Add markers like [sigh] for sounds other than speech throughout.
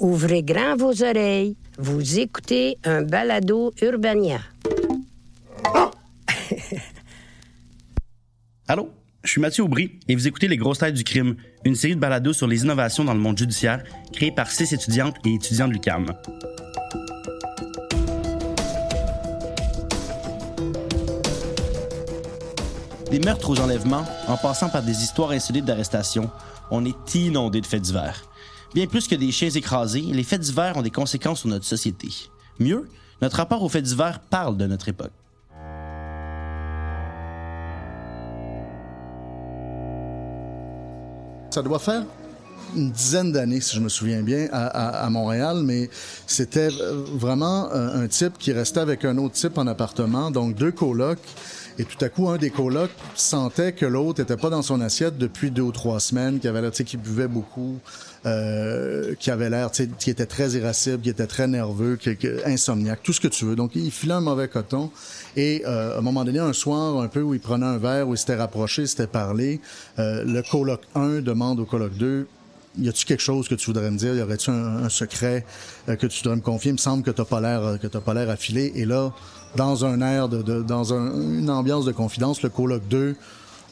Ouvrez grand vos oreilles. Vous écoutez un balado Urbania. [laughs] Allô, je suis Mathieu Aubry et vous écoutez Les Grosses Têtes du Crime, une série de balados sur les innovations dans le monde judiciaire créée par six étudiantes et étudiants de l'UQAM. Des meurtres aux enlèvements, en passant par des histoires insolites d'arrestation, on est inondé de faits divers. Bien plus que des chiens écrasés, les faits divers ont des conséquences sur notre société. Mieux, notre rapport aux faits divers parle de notre époque. Ça doit faire une dizaine d'années, si je me souviens bien, à, à, Montréal, mais c'était vraiment un, un type qui restait avec un autre type en appartement, donc deux colocs. Et tout à coup, un des colocs sentait que l'autre était pas dans son assiette depuis deux ou trois semaines, qu'il avait l'air, qu'il buvait beaucoup, euh, qui avait l'air, tu sais, qui était très irascible, qui était très nerveux, qui, insomniaque, tout ce que tu veux. Donc, il filait un mauvais coton. Et euh, à un moment donné, un soir, un peu où il prenait un verre, où il s'était rapproché, il s'était parlé, euh, le coloc 1 demande au coloc 2 y a-tu quelque chose que tu voudrais me dire? Y aurait-tu un, secret euh, que tu voudrais me confier? Il me semble que t'as pas l'air que t'as pas l'air affilé. Et là, dans un air de, de dans un, une ambiance de confidence, le coloc 2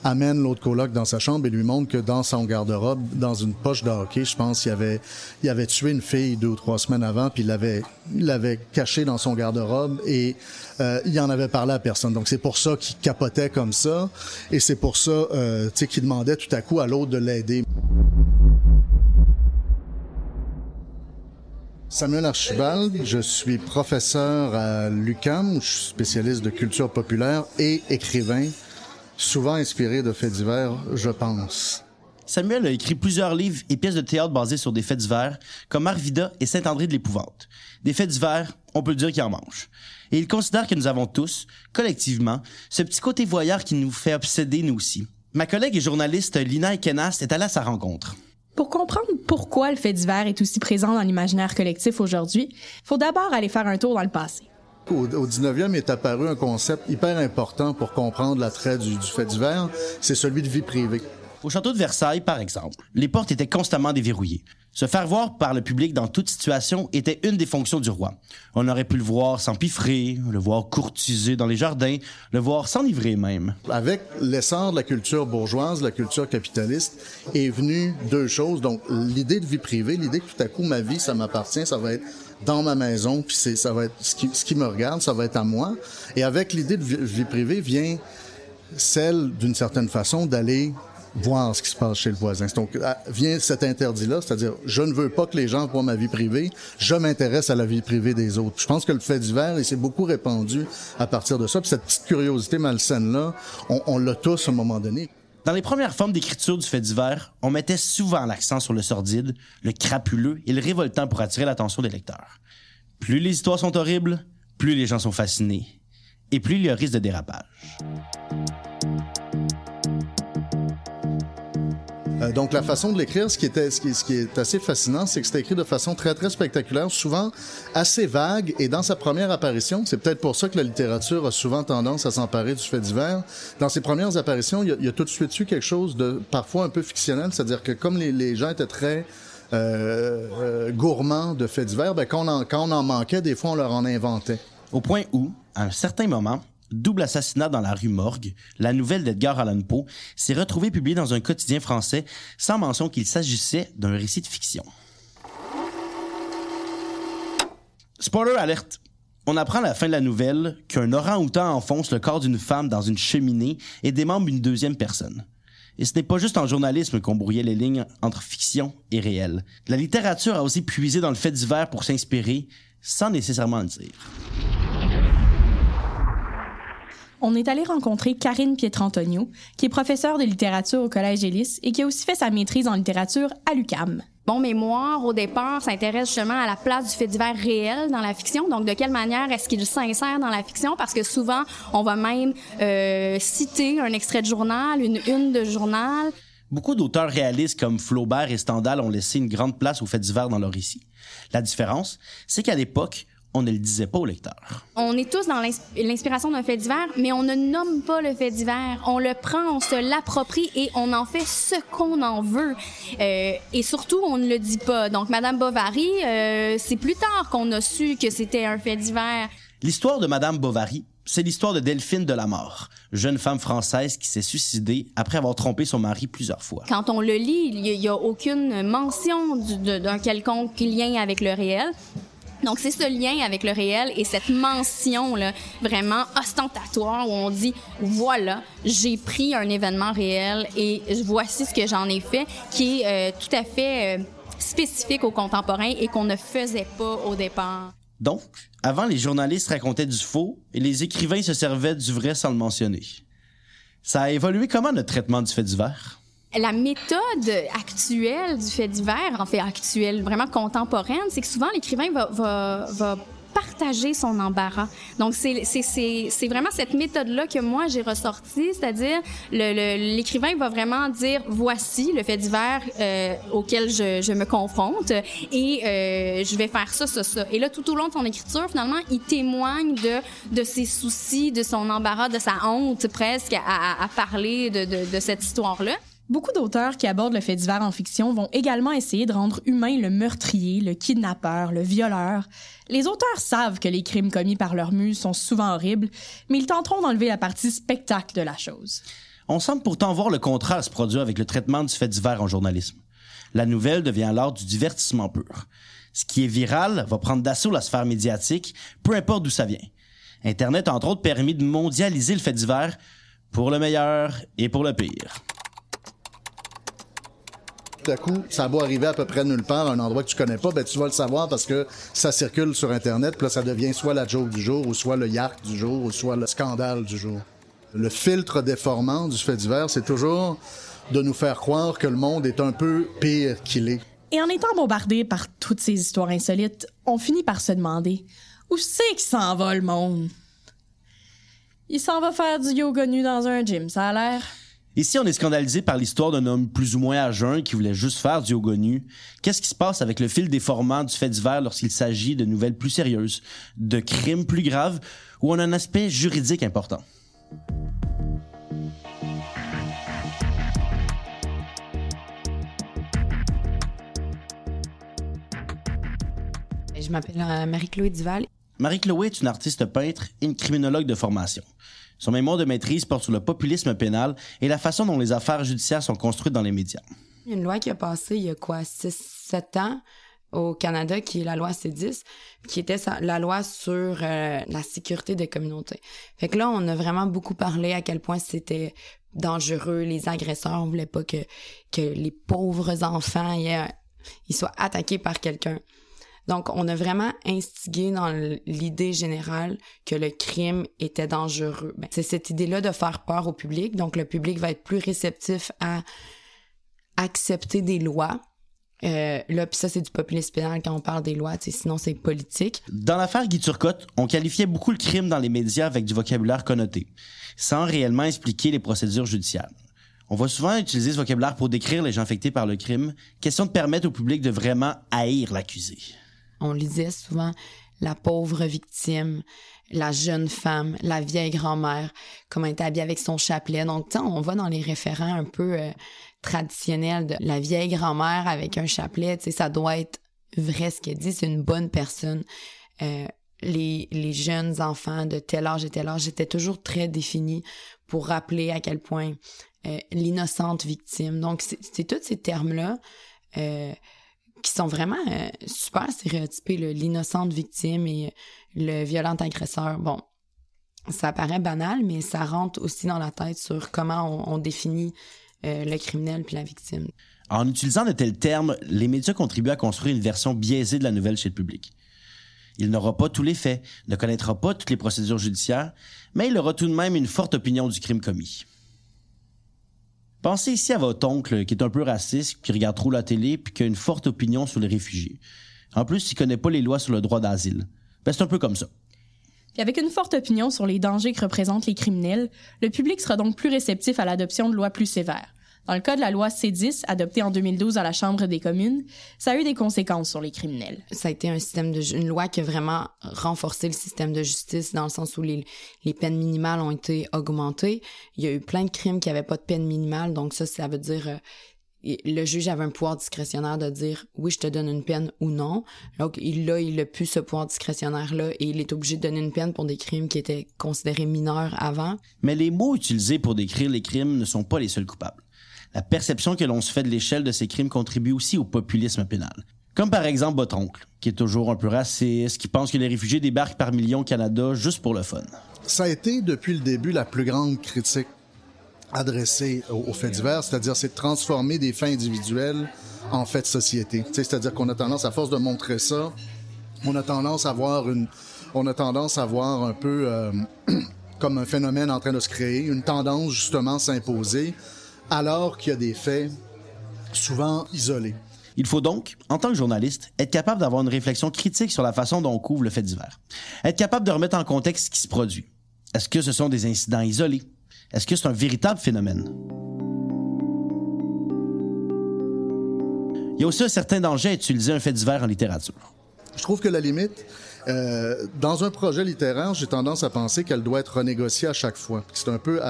amène l'autre coloc dans sa chambre et lui montre que dans son garde-robe, dans une poche de hockey, je pense, il avait, il avait tué une fille deux ou trois semaines avant, puis il l'avait, il l'avait caché dans son garde-robe et euh, il en avait parlé à personne. Donc c'est pour ça qu'il capotait comme ça et c'est pour ça, euh, tu sais, qu'il demandait tout à coup à l'autre de l'aider. Samuel Archibald, je suis professeur à l'UCAM, je suis spécialiste de culture populaire et écrivain, souvent inspiré de faits divers, je pense. Samuel a écrit plusieurs livres et pièces de théâtre basées sur des faits divers, comme Arvida et Saint-André de l'Épouvante. Des faits divers, on peut dire qu'il en mange. Et il considère que nous avons tous, collectivement, ce petit côté voyeur qui nous fait obséder nous aussi. Ma collègue et journaliste Lina Ekenas est allée à sa rencontre. Pour comprendre pourquoi le fait divers est aussi présent dans l'imaginaire collectif aujourd'hui, il faut d'abord aller faire un tour dans le passé. Au, au 19e est apparu un concept hyper important pour comprendre l'attrait du, du fait divers, c'est celui de vie privée. Au château de Versailles, par exemple, les portes étaient constamment déverrouillées. Se faire voir par le public dans toute situation était une des fonctions du roi. On aurait pu le voir s'empiffrer, le voir courtiser dans les jardins, le voir s'enivrer même. Avec l'essor de la culture bourgeoise, la culture capitaliste, est venue deux choses. Donc, l'idée de vie privée, l'idée que tout à coup, ma vie, ça m'appartient, ça va être dans ma maison, puis ça va être ce qui, ce qui me regarde, ça va être à moi. Et avec l'idée de vie privée vient celle, d'une certaine façon, d'aller voir ce qui se passe chez le voisin. Donc, vient cet interdit-là, c'est-à-dire, je ne veux pas que les gens voient ma vie privée, je m'intéresse à la vie privée des autres. Je pense que le fait divers, il s'est beaucoup répandu à partir de ça. Puis cette petite curiosité malsaine-là, on, on l'a tous à un moment donné. Dans les premières formes d'écriture du fait divers, on mettait souvent l'accent sur le sordide, le crapuleux et le révoltant pour attirer l'attention des lecteurs. Plus les histoires sont horribles, plus les gens sont fascinés, et plus il y a risque de dérapage. Euh, donc la façon de l'écrire, ce qui était, ce qui, ce qui est assez fascinant, c'est que c'était écrit de façon très très spectaculaire, souvent assez vague. Et dans sa première apparition, c'est peut-être pour ça que la littérature a souvent tendance à s'emparer du fait divers. Dans ses premières apparitions, il y a, il y a tout de suite eu quelque chose de parfois un peu fictionnel, c'est-à-dire que comme les, les gens étaient très euh, euh, gourmands de faits divers, ben, quand, on en, quand on en manquait, des fois on leur en inventait. Au point où, à un certain moment, Double assassinat dans la rue Morgue, la nouvelle d'Edgar Allan Poe s'est retrouvée publiée dans un quotidien français sans mention qu'il s'agissait d'un récit de fiction. Spoiler alerte! On apprend à la fin de la nouvelle qu'un orang-outan enfonce le corps d'une femme dans une cheminée et démembre une deuxième personne. Et ce n'est pas juste en journalisme qu'on brouillait les lignes entre fiction et réel. La littérature a aussi puisé dans le fait divers pour s'inspirer, sans nécessairement le dire on est allé rencontrer Karine Pietrantonio, qui est professeure de littérature au Collège Élis et qui a aussi fait sa maîtrise en littérature à l'UCAM. Mon mémoire, au départ, s'intéresse justement à la place du fait divers réel dans la fiction. Donc, de quelle manière est-ce qu'il s'insère dans la fiction? Parce que souvent, on va même euh, citer un extrait de journal, une une de journal. Beaucoup d'auteurs réalistes comme Flaubert et Stendhal ont laissé une grande place au fait divers dans leur récit. La différence, c'est qu'à l'époque, on ne le disait pas au lecteur. On est tous dans l'inspiration d'un fait divers, mais on ne nomme pas le fait divers. On le prend, on se l'approprie et on en fait ce qu'on en veut. Euh, et surtout, on ne le dit pas. Donc, Madame Bovary, euh, c'est plus tard qu'on a su que c'était un fait divers. L'histoire de Madame Bovary, c'est l'histoire de Delphine de la Mort, jeune femme française qui s'est suicidée après avoir trompé son mari plusieurs fois. Quand on le lit, il n'y a, aucune mention d'un quelconque lien avec le réel. Donc, c'est ce lien avec le réel et cette mention là, vraiment ostentatoire où on dit, voilà, j'ai pris un événement réel et voici ce que j'en ai fait, qui est euh, tout à fait euh, spécifique aux contemporains et qu'on ne faisait pas au départ. Donc, avant, les journalistes racontaient du faux et les écrivains se servaient du vrai sans le mentionner. Ça a évolué comment notre traitement du fait divers? La méthode actuelle du fait divers, en fait actuelle, vraiment contemporaine, c'est que souvent l'écrivain va, va, va partager son embarras. Donc, c'est vraiment cette méthode-là que moi, j'ai ressorti, c'est-à-dire l'écrivain va vraiment dire, voici le fait divers euh, auquel je, je, me confronte et euh, je vais faire ça, ça, ça. Et là, tout au long de son écriture, finalement, il témoigne de, de ses soucis, de son embarras, de sa honte presque à, à parler de, de, de cette histoire-là. Beaucoup d'auteurs qui abordent le fait divers en fiction vont également essayer de rendre humain le meurtrier, le kidnappeur, le violeur. Les auteurs savent que les crimes commis par leur muse sont souvent horribles, mais ils tenteront d'enlever la partie spectacle de la chose. On semble pourtant voir le contraire se produire avec le traitement du fait divers en journalisme. La nouvelle devient alors du divertissement pur. Ce qui est viral va prendre d'assaut la sphère médiatique, peu importe d'où ça vient. Internet entre autres permis de mondialiser le fait divers pour le meilleur et pour le pire tout à coup, ça va arriver à peu près nulle part, un endroit que tu connais pas, ben tu vas le savoir parce que ça circule sur Internet, puis là, ça devient soit la joke du jour, ou soit le yark du jour, ou soit le scandale du jour. Le filtre déformant du fait divers, c'est toujours de nous faire croire que le monde est un peu pire qu'il est. Et en étant bombardé par toutes ces histoires insolites, on finit par se demander où c'est qu'il s'en va le monde? Il s'en va faire du yoga nu dans un gym, ça a l'air. Ici, on est scandalisé par l'histoire d'un homme plus ou moins à jeun qui voulait juste faire du yoga. Qu'est-ce qui se passe avec le fil déformant du fait divers lorsqu'il s'agit de nouvelles plus sérieuses, de crimes plus graves, ou a un aspect juridique important? Je m'appelle euh, Marie-Chloé Duval. Marie-Chloé est une artiste peintre et une criminologue de formation. Son mémoire de maîtrise porte sur le populisme pénal et la façon dont les affaires judiciaires sont construites dans les médias. Il y a une loi qui a passé il y a quoi, 6-7 ans au Canada, qui est la loi C10, qui était la loi sur euh, la sécurité des communautés. Fait que là, on a vraiment beaucoup parlé à quel point c'était dangereux, les agresseurs, on voulait pas que, que les pauvres enfants ils soient attaqués par quelqu'un. Donc, on a vraiment instigué dans l'idée générale que le crime était dangereux. Ben, c'est cette idée-là de faire peur au public. Donc, le public va être plus réceptif à accepter des lois. Euh, là, puis ça, c'est du populisme pénal quand on parle des lois, sinon c'est politique. Dans l'affaire Guy Turcotte, on qualifiait beaucoup le crime dans les médias avec du vocabulaire connoté, sans réellement expliquer les procédures judiciaires. On va souvent utiliser ce vocabulaire pour décrire les gens affectés par le crime, question de permettre au public de vraiment haïr l'accusé. On lisait souvent la pauvre victime, la jeune femme, la vieille grand-mère, comment elle était habillée avec son chapelet. Donc, on va dans les référents un peu euh, traditionnels de la vieille grand-mère avec un chapelet. Ça doit être vrai ce qu'elle dit, c'est une bonne personne. Euh, les, jeunes enfants de tel âge et tel âge étaient toujours très définis pour rappeler à quel point euh, l'innocente victime. Donc, c'est tous ces termes-là qui sont vraiment euh, super stéréotypés, l'innocente victime et le violent agresseur. Bon, ça paraît banal, mais ça rentre aussi dans la tête sur comment on, définit euh, le criminel puis la victime. En utilisant de tels termes, les médias contribuent à construire une version biaisée de la nouvelle chez le public. Il n'aura pas tous les faits, ne connaîtra pas toutes les procédures judiciaires, mais il aura tout de même une forte opinion du crime commis. Pensez ici à votre oncle qui est un peu raciste, qui regarde trop la télé, puis qui a une forte opinion sur les réfugiés. En plus, il connaît pas les lois sur le droit d'asile. Ben, c'est un peu comme ça. Puis avec une forte opinion sur les dangers que représentent les criminels, le public sera donc plus réceptif à l'adoption de lois plus sévères. Dans le cas de la loi C10, adoptée en 2012 à la Chambre des communes, ça a eu des conséquences sur les criminels. Ça a été un système de une loi qui a vraiment renforcé le système de justice dans le sens où les, les peines minimales ont été augmentées. Il y a eu plein de crimes qui n'avaient pas de peine minimale, donc ça, ça veut dire euh, le juge avait un pouvoir discrétionnaire de dire oui, je te donne une peine ou non. Donc il a il a plus ce pouvoir discrétionnaire là et il est obligé de donner une peine pour des crimes qui étaient considérés mineurs avant. Mais les mots utilisés pour décrire les crimes ne sont pas les seuls coupables. La perception que l'on se fait de l'échelle de ces crimes contribue aussi au populisme pénal. Comme par exemple votre oncle, qui est toujours un peu raciste, qui pense que les réfugiés débarquent par millions au Canada juste pour le fun. Ça a été depuis le début la plus grande critique adressé aux, faits divers, c'est-à-dire c'est de transformer des faits individuels en faits de société. C'est-à-dire qu'on a tendance, à force de montrer ça, on a tendance à voir une, on a tendance à voir un peu euh, [clears throat] comme un phénomène en train de se créer, une tendance justement s'imposer, alors qu'il y a des faits souvent isolés. Il faut donc, en tant que journaliste, être capable d'avoir une réflexion critique sur la façon dont on couvre le fait divers. Être capable de remettre en contexte ce qui se produit. Est-ce que ce sont des incidents isolés? Est-ce que c'est un véritable phénomène? Il y a aussi un certain danger à utiliser un fait divers en littérature. Je trouve que la limite, euh, dans un projet littéraire, j'ai tendance à penser qu'elle doit être renégociée à chaque fois. C'est un peu,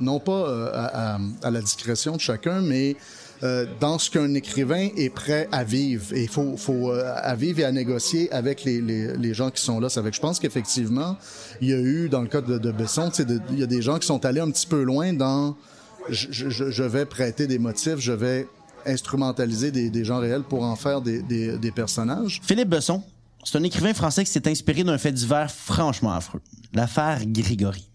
non pas euh, à, la discrétion de chacun, mais euh, dans ce qu'un écrivain est prêt à vivre. Et il faut, vivre et à négocier avec les, gens qui sont là. Avec. Je pense qu'effectivement, il y a eu, dans le cas de, Besson, il y a des gens qui sont allés un petit peu loin dans je vais prêter des motifs, je vais instrumentaliser des, gens réels pour en faire des, des, personnages. Philippe Besson, c'est un écrivain français qui s'est inspiré d'un fait divers franchement affreux, l'affaire Grigory.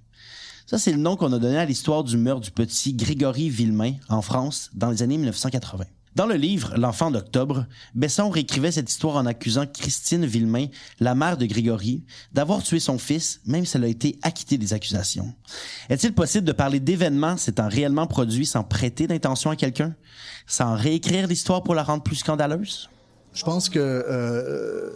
Ça, c'est le nom qu'on a donné à l'histoire du meurtre du petit Grégory Villemain en France dans les années 1980. Dans le livre L'enfant d'octobre, Besson réécrivait cette histoire en accusant Christine Villemain, la mère de Grégory, d'avoir tué son fils, même si elle a été acquittée des accusations. Est-il possible de parler d'événements s'étant réellement produits sans prêter d'intention à quelqu'un? Sans réécrire l'histoire pour la rendre plus scandaleuse? Je pense que euh,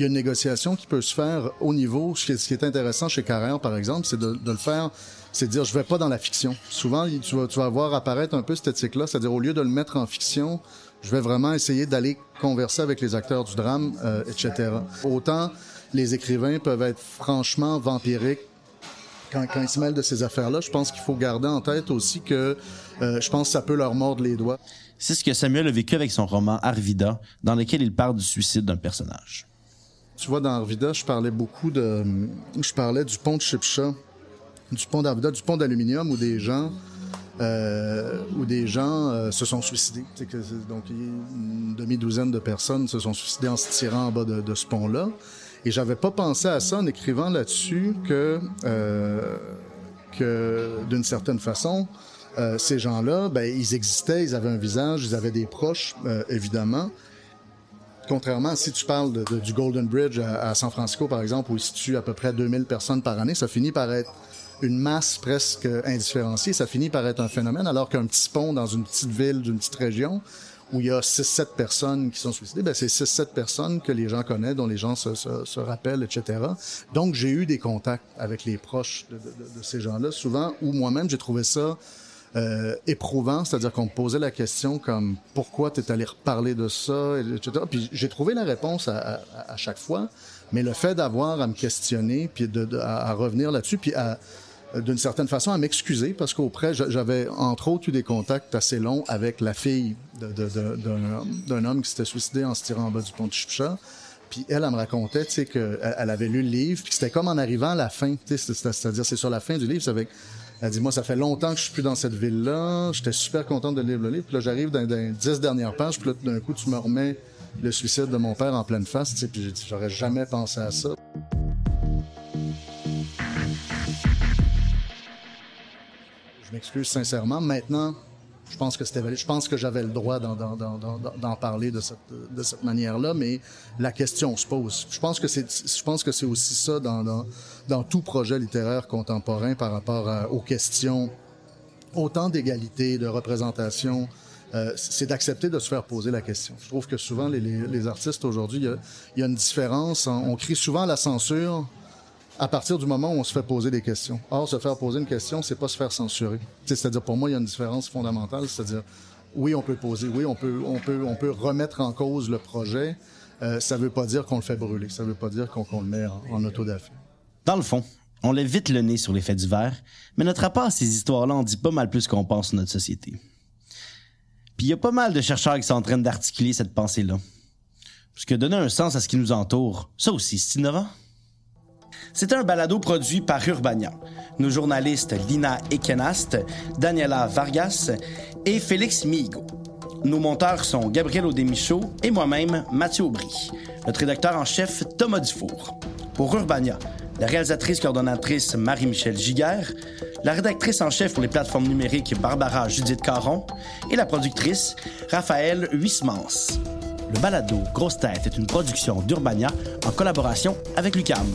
y a une négociation qui peut se faire au niveau. Ce qui est, intéressant chez Carrère, par exemple, c'est de, de, le faire, c'est de dire je vais pas dans la fiction. Souvent, tu vas, tu vas voir apparaître un peu cette éthique-là, c'est-à-dire au lieu de le mettre en fiction, je vais vraiment essayer d'aller converser avec les acteurs du drame, euh, etc. Autant les écrivains peuvent être franchement vampiriques quand, quand ils se mêlent de ces affaires-là. Je pense qu'il faut garder en tête aussi que euh, je pense que ça peut leur mordre les doigts. C'est ce que Samuel a vécu avec son roman Arvida, dans lequel il parle du suicide d'un personnage. Tu vois, dans Arvida, je parlais beaucoup de... Je parlais du pont de Chipcha, du pont d'Arvida, du pont d'aluminium où des gens... Euh, où des gens euh, se sont suicidés. Donc, une demi-douzaine de personnes se sont suicidées en se tirant en bas de, ce pont-là. Et j'avais pas pensé à ça en écrivant là-dessus que, euh, que d'une certaine façon, ces gens-là, ben, ils existaient, ils avaient un visage, ils avaient des proches, évidemment, Contrairement, si tu parles de, du Golden Bridge à, San Francisco, par exemple, où il situe à peu près 2000 personnes par année, ça finit par être une masse presque indifférenciée, ça finit par être un phénomène, alors qu'un petit pont dans une petite ville, d'une petite région, où il y a 6-7 personnes qui sont suicidées, ben c'est 6-7 personnes que les gens connaissent, dont les gens se, rappellent, etc. Donc, j'ai eu des contacts avec les proches de ces gens-là, souvent, où moi-même, j'ai trouvé ça euh, éprouvant, c'est-à-dire qu'on me posait la question comme pourquoi tu es allé reparler de ça, etc. Puis j'ai trouvé la réponse à, chaque fois, mais le fait d'avoir à me questionner, puis de, de à, revenir là-dessus, puis à d'une certaine façon à m'excuser parce qu'auprès j'avais entre autres eu des contacts assez longs avec la fille d'un homme qui s'était suicidé en se tirant en bas du pont de Chipcha. Puis elle, elle me racontait, tu sais, qu'elle elle avait lu le livre, puis c'était comme en arrivant à la fin, tu sais, c'est-à-dire c'est sur la fin du livre, c'est avec elle dit, moi, ça fait longtemps que je suis plus dans cette ville-là. J'étais super contente de lire le livre. Puis là, j'arrive dans, les dix dernières pages. Puis là, d'un coup, tu me remets le suicide de mon père en pleine face. Tu sais, puis j'aurais jamais pensé à ça. Je m'excuse sincèrement. Maintenant, je pense que c'était je pense que j'avais le droit d'en parler de cette manière-là mais la question se pose je pense que c'est je pense que c'est aussi ça dans, tout projet littéraire contemporain par rapport aux questions autant d'égalité de représentation euh, c'est d'accepter de se faire poser la question. Je trouve que souvent, les, artistes aujourd'hui, il y, y, a une différence. On crie souvent la censure, à partir du moment où on se fait poser des questions. Or, se faire poser une question, c'est pas se faire censurer. C'est-à-dire, pour moi, il y a une différence fondamentale. C'est-à-dire, oui, on peut poser, oui, on peut, on peut, on peut remettre en cause le projet. Euh, ça veut pas dire qu'on le fait brûler. Ça veut pas dire qu'on le met en, en autodafé. Dans le fond, on lève vite le nez sur les faits divers, mais notre rapport à ces histoires-là en dit pas mal plus qu'on pense sur notre société. Puis il y a pas mal de chercheurs qui sont en train d'articuler cette pensée-là. Parce que donner un sens à ce qui nous entoure, ça aussi, c'est innovant. C'est un balado produit par Urbania. Nos journalistes Lina Ekenast, Daniela Vargas et Félix Migo. Nos monteurs sont Gabriel Audemichaud et moi-même, Mathieu Aubry. Notre rédacteur en chef, Thomas Dufour. Pour Urbania, la réalisatrice coordonnatrice Marie-Michel Giguère, la rédactrice en chef pour les plateformes numériques Barbara Judith Caron et la productrice Raphaël Huismans. Le balado Grosse Tête est une production d'Urbania en collaboration avec l'UCAM.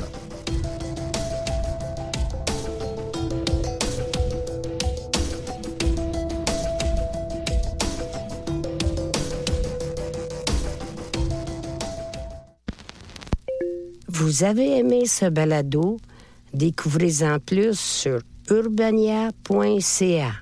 Vous avez aimé ce balado? Découvrez-en plus sur urbania.ca.